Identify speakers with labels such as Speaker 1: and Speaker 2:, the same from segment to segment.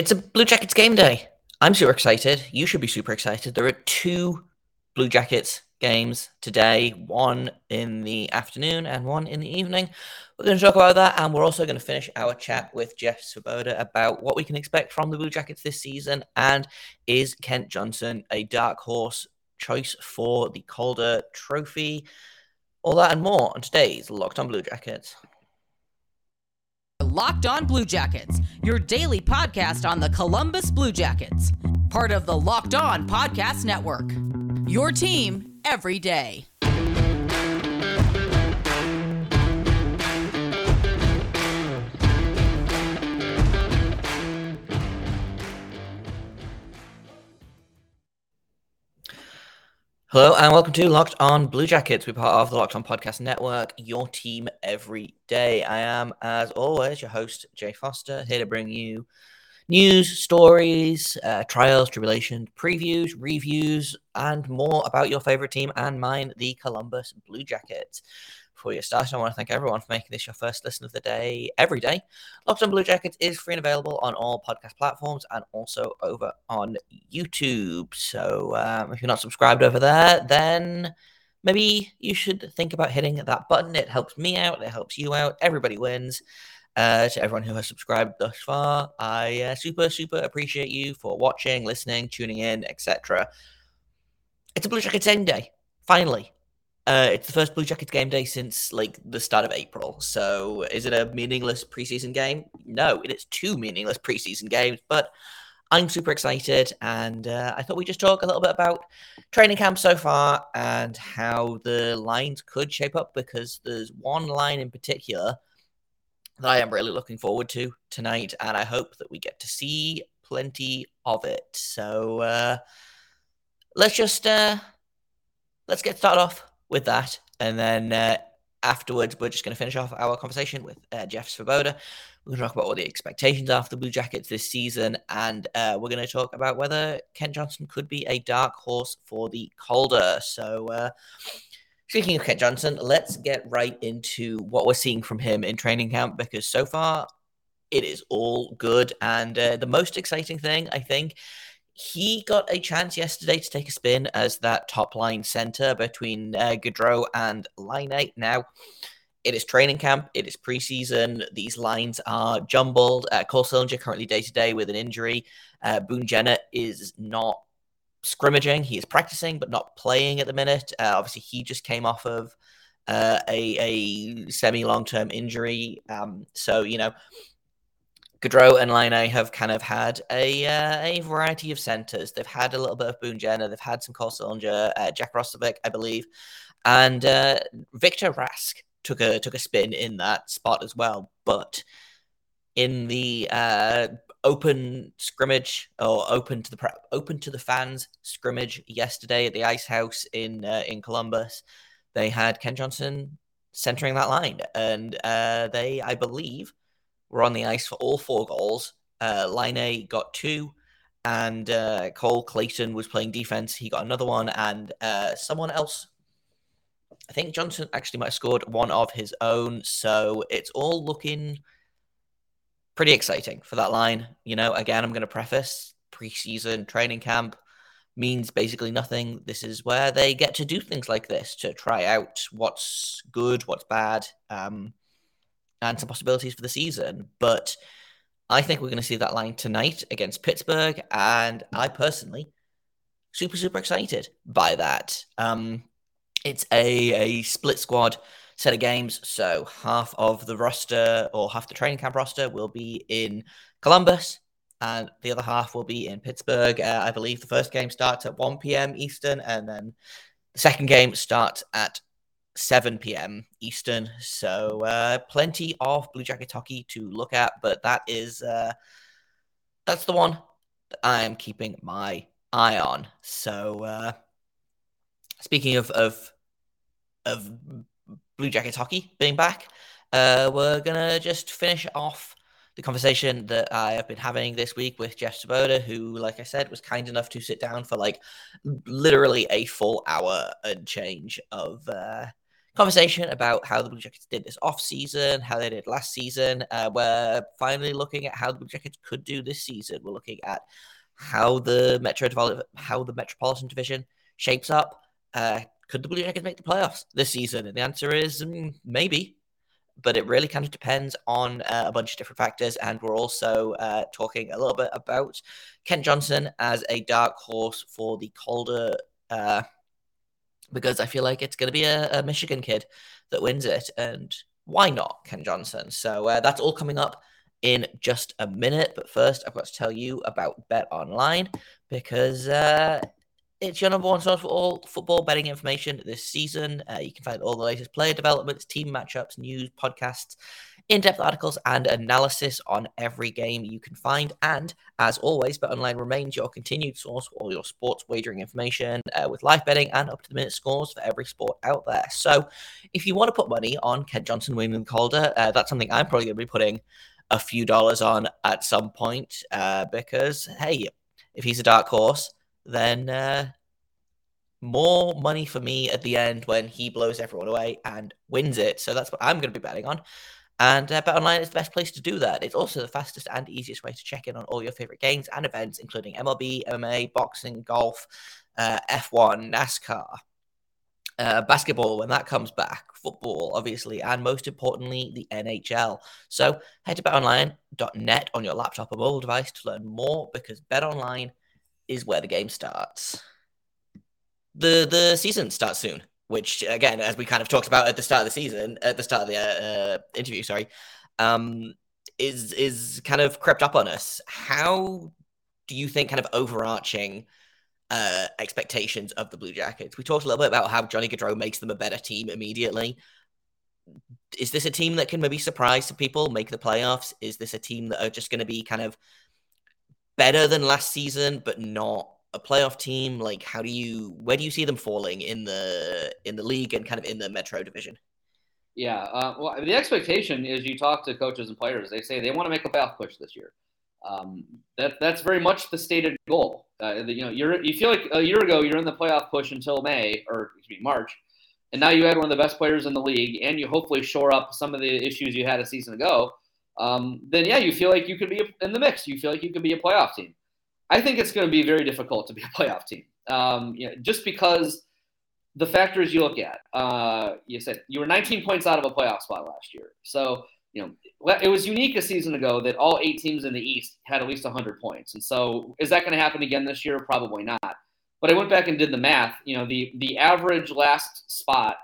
Speaker 1: It's a Blue Jackets game day. I'm super excited. You should be super excited. There are two Blue Jackets games today, one in the afternoon and one in the evening. We're going to talk about that, and we're also going to finish our chat with Jeff Svoboda about what we can expect from the Blue Jackets this season, and is Kent Johnson a dark horse choice for the Calder Trophy? All that and more on today's Locked on Blue Jackets.
Speaker 2: Locked On Blue Jackets, your daily podcast on the Columbus Blue Jackets, part of the Locked On Podcast Network. Your team every day.
Speaker 1: Hello and welcome to Locked On Blue Jackets. We're part of the Locked On Podcast Network, your team every day. I am, as always, your host, Jay Foster, here to bring you news, stories, uh, trials, tribulations, previews, reviews, and more about your favorite team and mine, the Columbus Blue Jackets. Before you start, I want to thank everyone for making this your first listen of the day every day. Locked on Blue Jackets is free and available on all podcast platforms and also over on YouTube. So um, if you're not subscribed over there, then maybe you should think about hitting that button. It helps me out, it helps you out, everybody wins. Uh, to everyone who has subscribed thus far, I uh, super, super appreciate you for watching, listening, tuning in, etc. It's a Blue Jackets end day, finally. Uh, it's the first Blue Jackets game day since like the start of April. So is it a meaningless preseason game? No, it is two meaningless preseason games, but I'm super excited, and uh, I thought we'd just talk a little bit about training camp so far and how the lines could shape up because there's one line in particular that I am really looking forward to tonight, and I hope that we get to see plenty of it. So uh, let's just uh, let's get started off with that. And then uh, afterwards, we're just going to finish off our conversation with uh, Jeff Svoboda. We're going to talk about what the expectations are for the Blue Jackets this season, and uh, we're going to talk about whether Kent Johnson could be a dark horse for the Calder. So, uh, speaking of Kent Johnson, let's get right into what we're seeing from him in training camp because so far it is all good. And uh, the most exciting thing, I think, he got a chance yesterday to take a spin as that top line center between uh, Gaudreau and Laine. Now, it is training camp. It is preseason. These lines are jumbled. Uh, Cole Sillinger currently day to day with an injury. Uh, Boone Jenner is not scrimmaging. He is practicing, but not playing at the minute. Uh, obviously, he just came off of uh, a, a semi long term injury. Um, so, you know, Gaudreau and Laine have kind of had a uh, a variety of centers. They've had a little bit of Boone Jenner. They've had some Cole Sillinger, uh, Jack Roslovic, I believe, and uh, Victor Rask took a took a spin in that spot as well. But in the uh, open scrimmage or open to the pre- open to the fans scrimmage yesterday at the Ice House in uh, in Columbus, they had Kent Johnson centering that line, and uh, they, I believe were on the ice for all four goals. Uh, A got two, and uh, Cole Clayton was playing defense. He got another one, and uh, someone else. I think Johnson actually might have scored one of his own. So it's all looking pretty exciting for that line. You know, again, I'm going to preface preseason training camp means basically nothing. This is where they get to do things like this to try out what's good, what's bad. Um, and some possibilities for the season. But I think we're going to see that line tonight against Pittsburgh, and I personally super super excited by that. Um, it's a a split squad set of games, so half of the roster or half the training camp roster will be in Columbus. And the other half will be in Pittsburgh. Uh, I believe the first game starts at 1 p.m. Eastern, and then the second game starts at 7 p.m. Eastern. So uh, plenty of Blue Jacket hockey to look at, but that is uh, that's the one that I am keeping my eye on. So uh, speaking of of of Blue Jackets hockey being back, uh, we're gonna just finish off the conversation that I have been having this week with Jeff Svoboda, who, like I said, was kind enough to sit down for like literally a full hour and change of uh, conversation about how the Blue Jackets did this off season, how they did last season. Uh, we're finally looking at how the Blue Jackets could do this season. We're looking at how the Metro how the Metropolitan Division shapes up. Uh, could the Blue Jackets make the playoffs this season? And the answer is mm, maybe, but it really kind of depends on uh, a bunch of different factors. And we're also uh, talking a little bit about Kent Johnson as a dark horse for the Calder uh, because I feel like it's going to be a, a, Michigan kid that wins it. And why not Kent Johnson? So uh, that's all coming up in just a minute. But first, I've got to tell you about Bet Online because uh, it's your number one source for all football betting information this season. Uh, you can find all the latest player developments, team matchups, news, podcasts, in depth articles, and analysis on every game you can find. And as always, BetOnline remains your continued source for all your sports wagering information uh, with live betting and up to the minute scores for every sport out there. So if you want to put money on Kent Johnson, William Calder, uh, that's something I'm probably going to be putting a few dollars on at some point uh, because, hey, if he's a dark horse, then uh, more money for me at the end when he blows everyone away and wins it. So that's what I'm going to be betting on. And uh, BetOnline is the best place to do that. It's also the fastest and easiest way to check in on all your favorite games and events, including MLB, MMA, boxing, golf, uh, F1, NASCAR, uh, basketball when that comes back, football, obviously, and most importantly, the NHL. So head to betonline.net on your laptop or mobile device to learn more because BetOnline is where the game starts. The the season starts soon which again, as we kind of talked about at the start of the season, at the start of the uh, interview, sorry, um, is is kind of crept up on us. How do you think kind of overarching uh, expectations of the Blue Jackets? We talked a little bit about how Johnny Gaudreau makes them a better team immediately. Is this a team that can maybe surprise people, make the playoffs? Is this a team that are just going to be kind of better than last season, but not a playoff team? Like, how do you where do you see them falling in the in the league and kind of in the Metro division?
Speaker 3: Yeah, uh, well, the expectation is you talk to coaches and players. They say they want to make a playoff push this year. Um, that that's very much the stated goal. Uh, you know, you're you feel like a year ago you're in the playoff push until May or excuse me March, and now you had one of the best players in the league, and you hopefully shore up some of the issues you had a season ago. Um, then yeah, you feel like you could be in the mix. You feel like you could be a playoff team. I think it's going to be very difficult to be a playoff team. Um, you know, just because the factors you look at, uh, you said you were 19 points out of a playoff spot last year. So, you know, it was unique a season ago that all eight teams in the East had at least 100 points. And so, is that going to happen again this year? Probably not. But I went back and did the math. You know, the the average last spot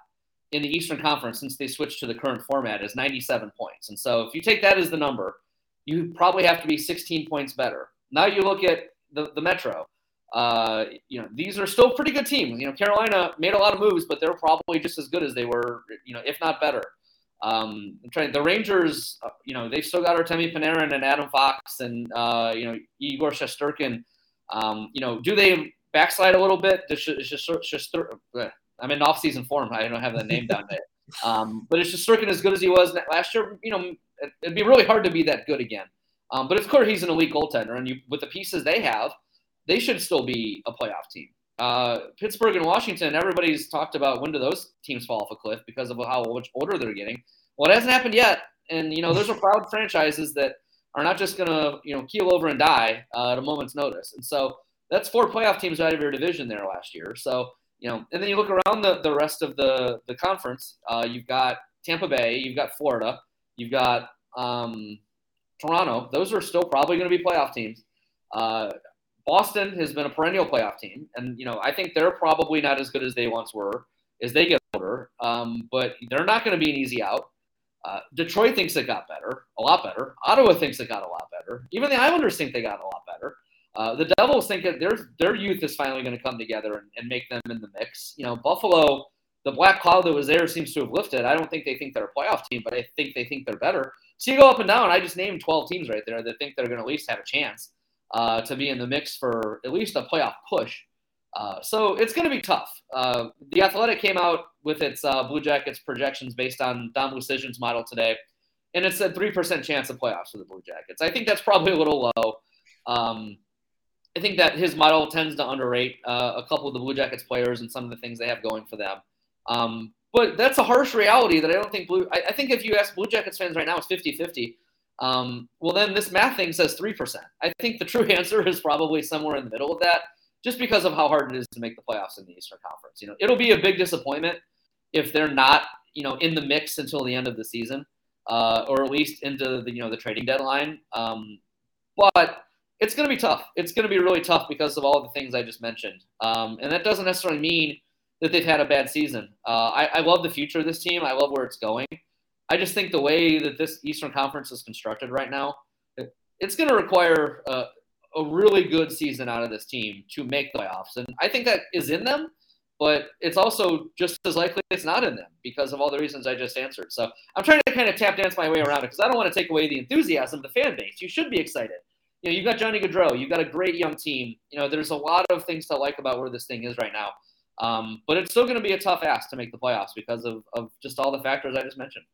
Speaker 3: in the Eastern Conference since they switched to the current format is 97 points. And so, if you take that as the number, you probably have to be 16 points better. Now you look at the, the Metro. Uh, you know, these are still pretty good teams. You know, Carolina made a lot of moves, but they're probably just as good as they were, you know, if not better. Um, I'm trying the Rangers, uh, you know, they've still got Artemi Panarin and Adam Fox and, uh, you know, Igor Shesterkin. Um, you know, do they backslide a little bit? I'm in off-season form. I don't have that name down there. Um, but it's just Shesterkin as good as he was last year. You know, it'd be really hard to be that good again. Um, but it's clear he's an elite goaltender, and you, with the pieces they have, they should still be a playoff team. Uh, Pittsburgh and Washington, everybody's talked about when do those teams fall off a cliff because of how much order they're getting. Well, it hasn't happened yet, and you know those are proud franchises that are not just going to you know keel over and die uh, at a moment's notice. And so that's four playoff teams out of your division there last year. So you know, and then you look around the, the rest of the the conference. Uh, you've got Tampa Bay, you've got Florida, you've got um, Toronto, those are still probably going to be playoff teams. Uh, Boston has been a perennial playoff team, and you know I think they're probably not as good as they once were as they get older. Um, but they're not going to be an easy out. Uh, Detroit thinks it got better, a lot better. Ottawa thinks it got a lot better. Even the Islanders think they got a lot better. Uh, the Devils think that their their youth is finally going to come together and, and, make them in the mix. You know, Buffalo, the black cloud that was there seems to have lifted. I don't think they think they're a playoff team, but I think they think they're better. So you go up and down. I just named 12 teams right there that think they're going to at least have a chance uh, to be in the mix for at least a playoff push. Uh, so it's going to be tough. Uh, the Athletic came out with its uh, Blue Jackets projections based on Dom Luszczyszyn's model today, and it said 3% chance of playoffs for the Blue Jackets. I think that's probably a little low. Um, I think that his model tends to underrate uh, a couple of the Blue Jackets players and some of the things they have going for them. Um, but that's a harsh reality that I don't think Blue. I, I think if you ask Blue Jackets fans right now, it's 50 50. Um, well, then this math thing says 3%. I think the true answer is probably somewhere in the middle of that, just because of how hard it is to make the playoffs in the Eastern Conference. You know, it'll be a big disappointment if they're not, you know, in the mix until the end of the season, uh, or at least into the, you know, the trading deadline. Um, but it's going to be tough. It's going to be really tough because of all the things I just mentioned. Um, and that doesn't necessarily mean that they've had a bad season. Uh, I, I love the future of this team. I love where it's going. I just think the way that this Eastern Conference is constructed right now, it, it's going to require a, a really good season out of this team to make the playoffs. And I think that is in them, but it's also just as likely it's not in them because of all the reasons I just answered. So I'm trying to kind of tap dance my way around it because I don't want to take away the enthusiasm of the fan base. You should be excited. You know, you've got Johnny Gaudreau, you've got a great young team. You know, there's a lot of things to like about where this thing is right now. Um, but it's still going to be a tough ask to make the playoffs because of, of just all the factors I just mentioned.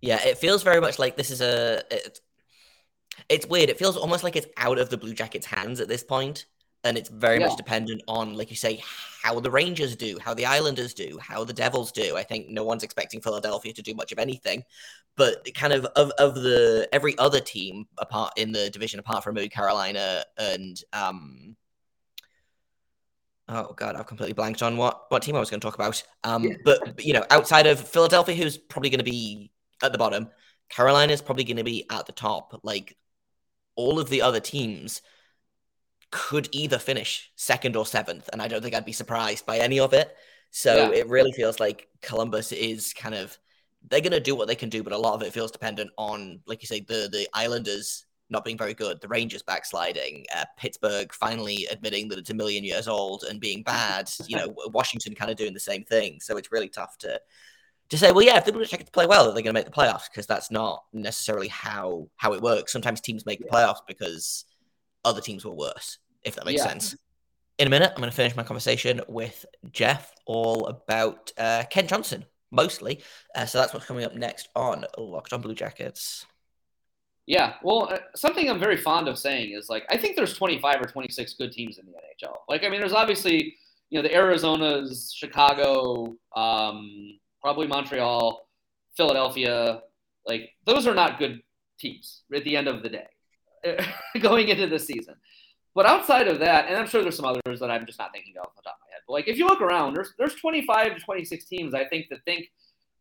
Speaker 1: Yeah, it feels very much like this is a. It, it's weird. It feels almost like it's out of the Blue Jackets' hands at this point, and it's very yeah. much dependent on, like you say, how the Rangers do, how the Islanders do, how the Devils do. I think no one's expecting Philadelphia to do much of anything, but kind of of, of the every other team apart in the division, apart from Carolina and um, oh god, I've completely blanked on what what team I was going to talk about. Um, yeah. but, but you know, outside of Philadelphia, who's probably going to be at the bottom. Carolina is probably going to be at the top. Like all of the other teams could either finish second or seventh, and I don't think I'd be surprised by any of it. So yeah. it really feels like Columbus is kind of they're going to do what they can do, but a lot of it feels dependent on, like you say, the the Islanders not being very good, the Rangers backsliding, uh, Pittsburgh finally admitting that it's a million years old and being bad. you know, Washington kind of doing the same thing. So it's really tough to to say, well, yeah, if the Blue to play well, are they're going to make the playoffs because that's not necessarily how how it works. Sometimes teams make the playoffs because other teams were worse, if that makes yeah. sense. In a minute, I'm going to finish my conversation with Jeff all about uh, Kent Johnson, mostly. Uh, so that's what's coming up next on Locked on Blue Jackets.
Speaker 3: Yeah, well, uh, something I'm very fond of saying is like I think there's 25 or 26 good teams in the NHL. Like, I mean, there's obviously you know the Arizonas, Chicago, um, probably Montreal, Philadelphia. Like those are not good teams at the end of the day going into the season. But outside of that, and I'm sure there's some others that I'm just not thinking of off the top of my head. But like if you look around, there's there's 25 to 26 teams I think that think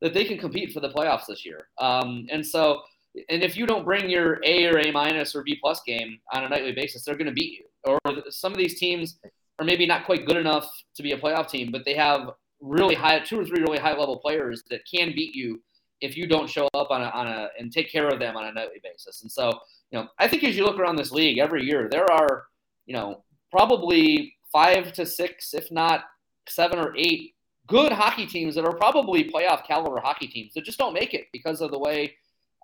Speaker 3: that they can compete for the playoffs this year. Um, and so, and if you don't bring your A or A minus or B plus game on a nightly basis, they're going to beat you. Or some of these teams are maybe not quite good enough to be a playoff team, but they have really high, two or three really high level players that can beat you if you don't show up on a, on a and take care of them on a nightly basis. And so, you know, I think as you look around this league every year, there are, you know, probably five to six, if not seven or eight good hockey teams that are probably playoff caliber hockey teams that just don't make it because of the way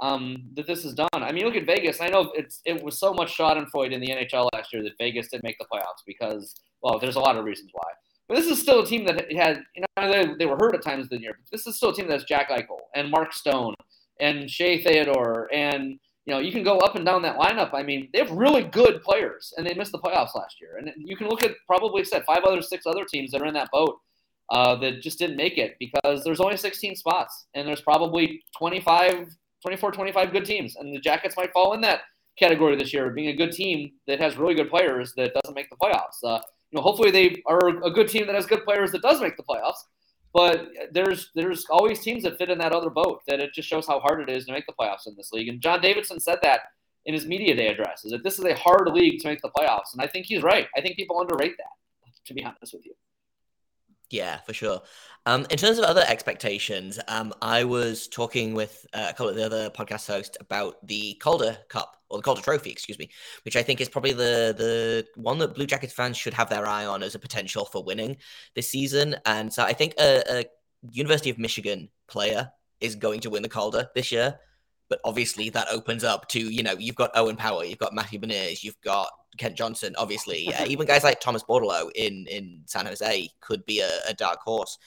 Speaker 3: um, that this is done. I mean, look at Vegas. I know it's it was so much Schadenfreude in the NHL last year that Vegas didn't make the playoffs because, well, there's a lot of reasons why. But this is still a team that had, you know, they, they were hurt at times in the year. But this is still a team that's Jack Eichel and Mark Stone and Shea Theodore. And, you know, you can go up and down that lineup. I mean, they have really good players, and they missed the playoffs last year. And you can look at probably said five other, six other teams that are in that boat uh, that just didn't make it because there's only 16 spots, and there's probably 25, 24, 25 good teams. And the Jackets might fall in that category this year, being a good team that has really good players that doesn't make the playoffs. Uh, you know, hopefully they are a good team that has good players that does make the playoffs. But there's there's always teams that fit in that other boat. That it just shows how hard it is to make the playoffs in this league. And John Davidson said that in his media day address, is that this is a hard league to make the playoffs. And I think he's right. I think people underrate that. To be honest with you.
Speaker 1: Yeah, for sure. Um, in terms of other expectations, um, I was talking with uh, a couple of the other podcast hosts about the Calder Cup or the Calder Trophy, excuse me, which I think is probably the the one that Blue Jackets fans should have their eye on as a potential for winning this season. And so I think a, a University of Michigan player is going to win the Calder this year. But obviously, that opens up to you know you've got Owen Power, you've got Matthew Beniers, you've got Kent Johnson. Obviously, uh, even guys like Thomas Bordeleau in in San Jose could be a, a, dark horse.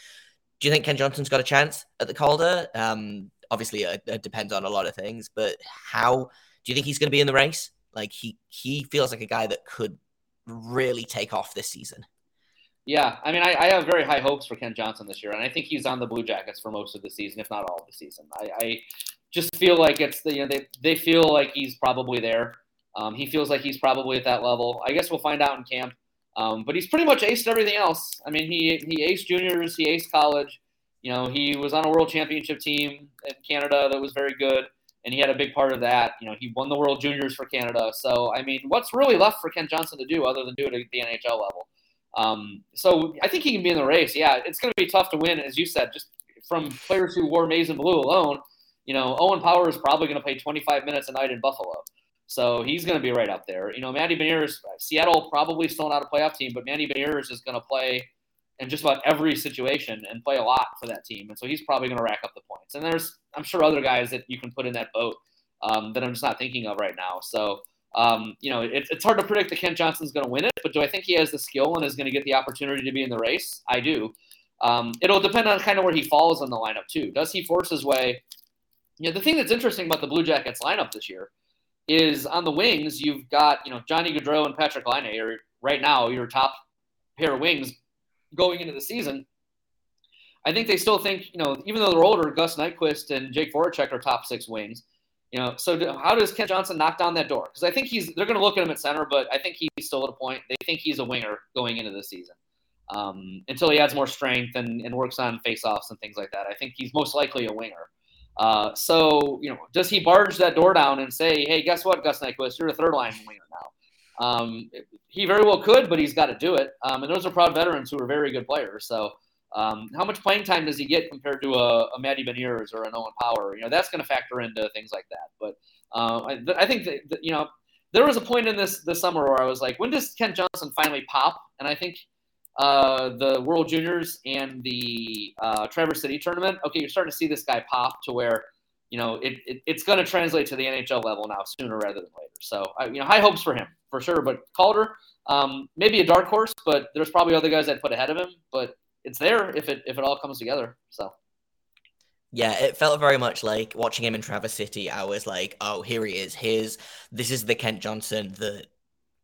Speaker 1: Do you think Kent Johnson's got a chance at the Calder? Um, obviously, it, it depends on a lot of things, but how do you think he's going to be in the race? Like he he feels like a guy that could really take off this season.
Speaker 3: Yeah, I mean, I, I, have very high hopes for Kent Johnson this year, and I think he's on the Blue Jackets for most of the season, if not all of the season. I, I just feel like it's the you know they they feel like he's probably there. Um, he feels like he's probably at that level. I guess we'll find out in camp. Um, but he's pretty much aced everything else. I mean, he he aced juniors, he aced college. You know, he was on a world championship team in Canada that was very good, and he had a big part of that. You know, he won the world juniors for Canada. So, I mean, what's really left for Kent Johnson to do other than do it at the NHL level? Um, so I think he can be in the race. Yeah, it's going to be tough to win, as you said, just from players who wore maize and blue alone. You know, Owen Power is probably going to play 25 minutes a night in Buffalo. So he's going to be right up there. You know, Matty Beniers, Seattle probably still not a playoff team, but Matty Beniers is going to play in just about every situation and play a lot for that team. And so he's probably going to rack up the points. And there's, I'm sure, other guys that you can put in that boat um, that I'm just not thinking of right now. So um, you know, it, it's hard to predict that Kent Johnson's going to win it, but do I think he has the skill and is going to get the opportunity to be in the race? I do. Um, it'll depend on kind of where he falls in the lineup too. Does he force his way? You know, the thing that's interesting about the Blue Jackets lineup this year is on the wings you've got you know Johnny Gaudreau and Patrick Laine are right now your top pair of wings going into the season. I think they still think you know even though they're older, Gus Nyquist and Jake Voracek are top six wings. You know, so do, how does Kent Johnson knock down that door? Because I think he's they're going to look at him at center, but I think he's still at a point. They think he's a winger going into the season um, until he adds more strength and, and works on faceoffs and things like that. I think he's most likely a winger. Uh, so you know, does he barge that door down and say, "Hey, guess what, Gus Nyquist, you're a third line winger now"? Um, he very well could, but he's got to do it. Um, and those are proud veterans who are very good players. So um, how much playing time does he get compared to a, a Matty Beniers or an Owen Power? You know, that's going to factor into things like that. But uh, I, I, think that, that, you know there was a point in this this summer where I was like, when does Kent Johnson finally pop? And I think uh, the World Juniors and the uh, Traverse City tournament. Okay, you're starting to see this guy pop to where you know it, it it's going to translate to the NHL level now sooner rather than later. So you know, high hopes for him for sure. But Calder, um, maybe a dark horse, but there's probably other guys I'd put ahead of him. But it's there if it if it all comes together. So.
Speaker 1: Yeah, it felt very much like watching him in Traverse City. I was like, "Oh, here he is. Here's this is the Kent Johnson that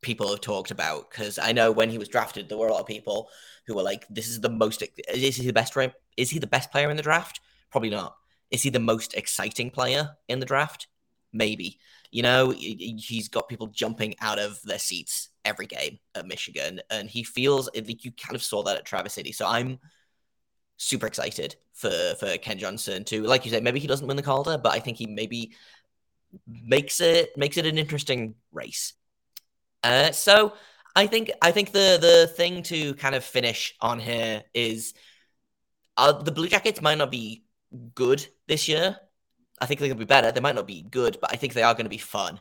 Speaker 1: people have talked about." Because I know when he was drafted, there were a lot of people who were like, "This is the most. Is he the best? Is he the best player in the draft? Probably not. Is he the most exciting player in the draft? Maybe. You know, he's got people jumping out of their seats every game at Michigan, and he feels like you kind of saw that at Traverse City. So I'm super excited for for Kent Johnson to, like you said, maybe he doesn't win the Calder, but I think he maybe makes it makes it an interesting race. Uh, so I think I think the the thing to kind of finish on here is uh, the Blue Jackets might not be good this year. I think they're to be better. They might not be good, but I think they are going to be fun.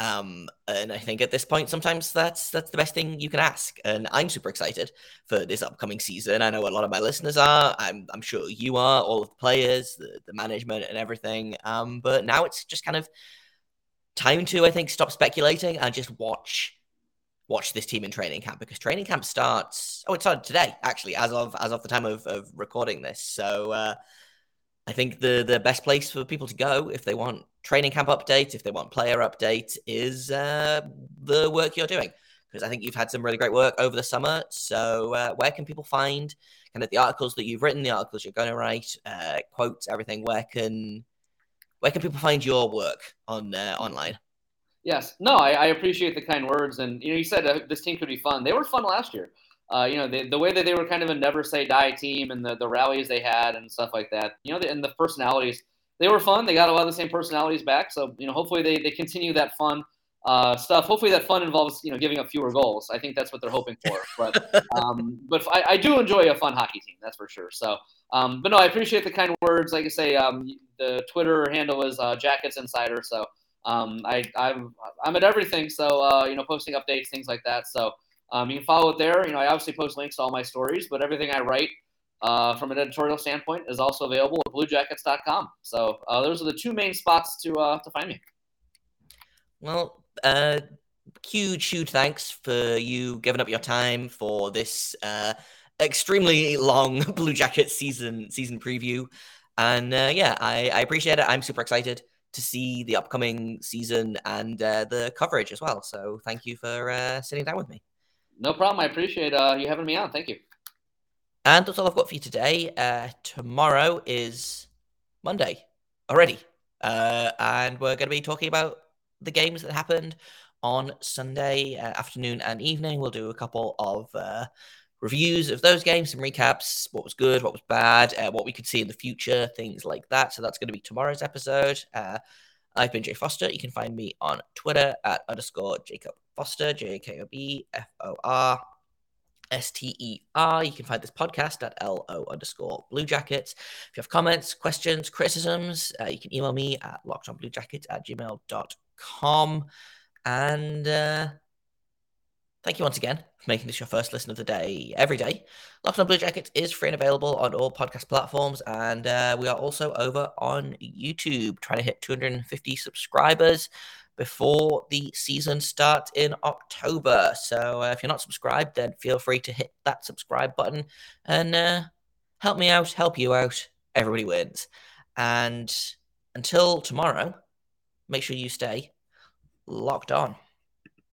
Speaker 1: Um, and I think at this point, sometimes that's that's the best thing you can ask. And I'm super excited for this upcoming season. I know a lot of my listeners are. I'm I'm sure you are. All of the players, the, the management, and everything. Um, but now it's just kind of time to I think stop speculating and just watch watch this team in training camp because training camp starts. Oh, it started today actually, as of as of the time of, of recording this. So. Uh, I think the the best place for people to go if they want training camp update, if they want player update, is uh, the work you're doing. Because I think you've had some really great work over the summer. So uh, where can people find kind of the articles that you've written, the articles you're going to write, uh, quotes, everything? Where can where can people find your work on uh, online?
Speaker 3: Yes, no, I, I, appreciate the kind words, and you know, you said uh, this team could be fun. They were fun last year uh, you know, the, the way that they were kind of a never say die team and the, the rallies they had and stuff like that, you know, the, and the personalities, they were fun. They got a lot of the same personalities back. So, you know, hopefully they, they continue that fun uh, stuff. Hopefully that fun involves, you know, giving up fewer goals. I think that's what they're hoping for. But, um, but I, I, do enjoy a fun hockey team. That's for sure. So, um, but no, I appreciate the kind words. Like I say, um, the Twitter handle is uh, Jackets Insider. So, um, I, I'm, I'm at everything. So, uh, you know, posting updates, things like that. So, um, you can follow it there. You know, I obviously post links to all my stories, but everything I write uh, from an editorial standpoint is also available at bluejackets.com. So uh, those are the two main spots to uh, to find me.
Speaker 1: Well, uh, huge, huge thanks for you giving up your time for this uh, extremely long Blue Jacket season season preview. And yeah, I, I appreciate it. I'm super excited to see the upcoming season and uh, the coverage as well. So thank you for uh, sitting down with me.
Speaker 3: No problem. I appreciate uh, you having me on. Thank you.
Speaker 1: And that's all I've got for you today. Uh, tomorrow is Monday already. Uh, and we're going to be talking about the games that happened on Sunday uh, afternoon and evening. We'll do a couple of uh, reviews of those games, some recaps, what was good, what was bad, uh, what we could see in the future, things like that. So that's going to be tomorrow's episode. Uh, I've been Jay Foster. You can find me on Twitter at underscore Jacob Foster, J A K O B F O R S T E R. You can find this podcast at LO underscore Blue Jackets. If you have comments, questions, criticisms, uh, you can email me at lockedonbluejackets at gmail.com. And uh, thank you once again for making this your first listen of the day every day. Locked on Blue Jackets is free and available on all podcast platforms. And uh, we are also over on YouTube trying to hit 250 subscribers before the season starts in October. So uh, if you're not subscribed, then feel free to hit that subscribe button and uh, help me out, help you out. Everybody wins. And until tomorrow, make sure you stay locked on.